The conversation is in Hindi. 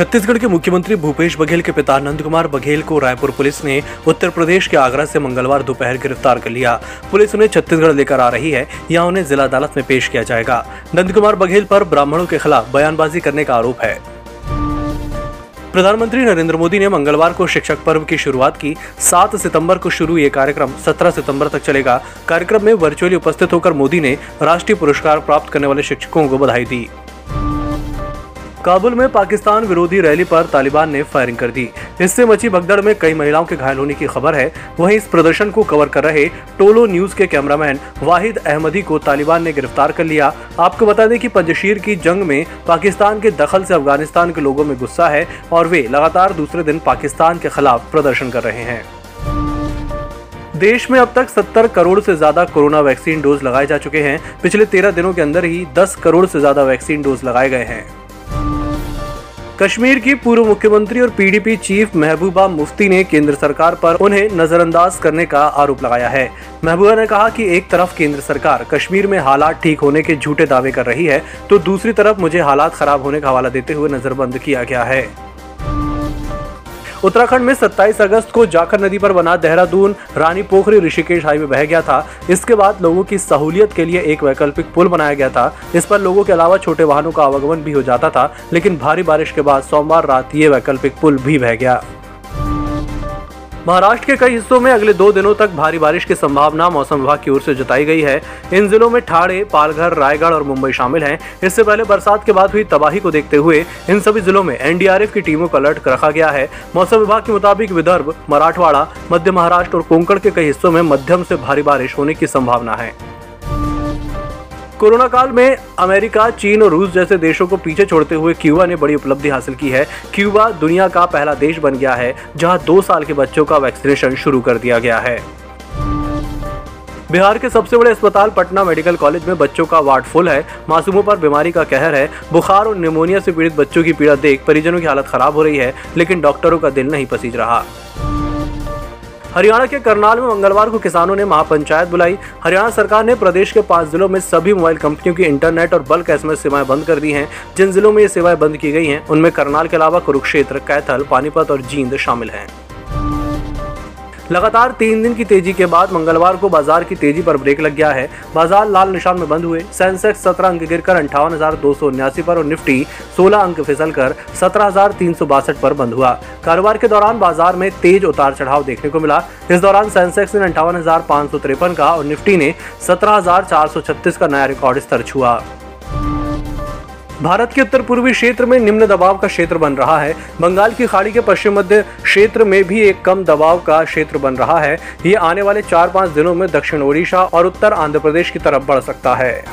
छत्तीसगढ़ के मुख्यमंत्री भूपेश बघेल के पिता नंद कुमार बघेल को रायपुर पुलिस ने उत्तर प्रदेश के आगरा से मंगलवार दोपहर गिरफ़्तार कर लिया। पुलिस उन्हें छत्तीसगढ़ लेकर आ रही है यहाँ उन्हें जिला अदालत में पेश किया जाएगा। नंद कुमार बघेल पर ब्राह्मणों के खिलाफ बयानबाजी करने का आरोप है। प्रधानमंत्री नरेंद्र मोदी ने मंगलवार को शिक्षक पर्व की शुरुआत की। 7 सितंबर को शुरू ये कार्यक्रम 17 सितंबर तक चलेगा। कार्यक्रम में वर्चुअली उपस्थित होकर मोदी ने राष्ट्रीय पुरस्कार प्राप्त करने वाले शिक्षकों को बधाई दी। काबुल में पाकिस्तान विरोधी रैली पर तालिबान ने फायरिंग कर दी। इससे मची भगदड़ में कई महिलाओं के घायल होने की खबर है। वहीं इस प्रदर्शन को कवर कर रहे टोलो न्यूज़ के कैमरामैन वाहिद अहमदी को तालिबान ने गिरफ़्तार कर लिया। आपको बता दें कि पंजशीर की जंग में पाकिस्तान के दखल से अफ़गानिस्तान के लोगों में गुस्सा है और वे लगातार दूसरे दिन पाकिस्तान के खिलाफ प्रदर्शन कर रहे हैं। देश में अब तक 70 करोड़ से ज़्यादा कोरोना वैक्सीन डोज लगाए जा चुके हैं। पिछले 13 दिनों के अंदर ही 10 करोड़ से ज़्यादा वैक्सीन डोज लगाए गए हैं। कश्मीर की पूर्व मुख्यमंत्री और पीडीपी चीफ महबूबा मुफ्ती ने केंद्र सरकार पर उन्हें नजरअंदाज करने का आरोप लगाया है। महबूबा ने कहा कि एक तरफ़ केंद्र सरकार कश्मीर में हालात ठीक होने के झूठे दावे कर रही है तो दूसरी तरफ़ मुझे हालात खराब होने का हवाला देते हुए नजरबंद किया गया है। उत्तराखंड में 27 अगस्त को जाखर नदी पर बना देहरादून, रानी पोखरी, ऋषिकेश हाईवे बह गया था। इसके बाद लोगों की सहूलियत के लिए एक वैकल्पिक पुल बनाया गया था। इस पर लोगों के अलावा छोटे वाहनों का आवागमन भी हो जाता था, लेकिन भारी बारिश के बाद सोमवार रात ये वैकल्पिक पुल भी बह गया। महाराष्ट्र के कई हिस्सों में अगले दो दिनों तक भारी बारिश की संभावना मौसम विभाग की ओर से जताई गई है। इन जिलों में ठाणे, पालघर, रायगढ़ और मुंबई शामिल हैं। इससे पहले बरसात के बाद हुई तबाही को देखते हुए इन सभी जिलों में एनडीआरएफ की टीमों को अलर्ट रखा गया है। मौसम विभाग के मुताबिक विदर्भ, मराठवाड़ा, मध्य महाराष्ट्र और कोंकण के कई हिस्सों में मध्यम से भारी बारिश होने की संभावना है। कोरोना काल में अमेरिका, चीन और रूस जैसे देशों को पीछे छोड़ते हुए क्यूबा ने बड़ी उपलब्धि हासिल की है। क्यूबा दुनिया का पहला देश बन गया है, जहाँ दो साल के बच्चों का वैक्सीनेशन शुरू कर दिया गया है। बिहार के सबसे बड़े अस्पताल पटना मेडिकल कॉलेज में बच्चों का वार्ड फुल है। मासूमों पर बीमारी का कहर है। बुखार और निमोनिया से पीड़ित बच्चों की पीड़ा देख परिजनों की हालत खराब हो रही है, लेकिन डॉक्टरों का दिल नहीं पसीज रहा। हरियाणा के करनाल में मंगलवार को किसानों ने महापंचायत बुलाई। हरियाणा सरकार ने प्रदेश के पाँच जिलों में सभी मोबाइल कंपनियों की इंटरनेट और बल्क एसएमएस सेवाएँ बंद कर दी हैं। जिन जिलों में ये सेवाएँ बंद की गई हैं, उनमें करनाल के अलावा कुरुक्षेत्र, कैथल, पानीपत और जींद शामिल हैं। लगातार तीन दिन की तेज़ी के बाद मंगलवार को बाज़ार की तेज़ी पर ब्रेक लग गया है। बाज़ार लाल निशान में बंद हुए। सेंसेक्स सत्रह अंक गिरकर अंठावन पर और निफ्टी सोलह अंक फिसल कर सत्रह पर बंद हुआ। कारोबार के दौरान बाज़ार में तेज उतार चढ़ाव देखने को मिला। इस दौरान सेंसेक्स ने अंठावन का और निफ्टी ने सत्रह का नया रिकॉर्ड स्तर छुआ। भारत के उत्तर पूर्वी क्षेत्र में निम्न दबाव का क्षेत्र बन रहा है। बंगाल की खाड़ी के पश्चिम मध्य क्षेत्र में भी एक कम दबाव का क्षेत्र बन रहा है। ये आने वाले चार पाँच दिनों में दक्षिण ओडिशा और उत्तर आंध्र प्रदेश की तरफ़ बढ़ सकता है।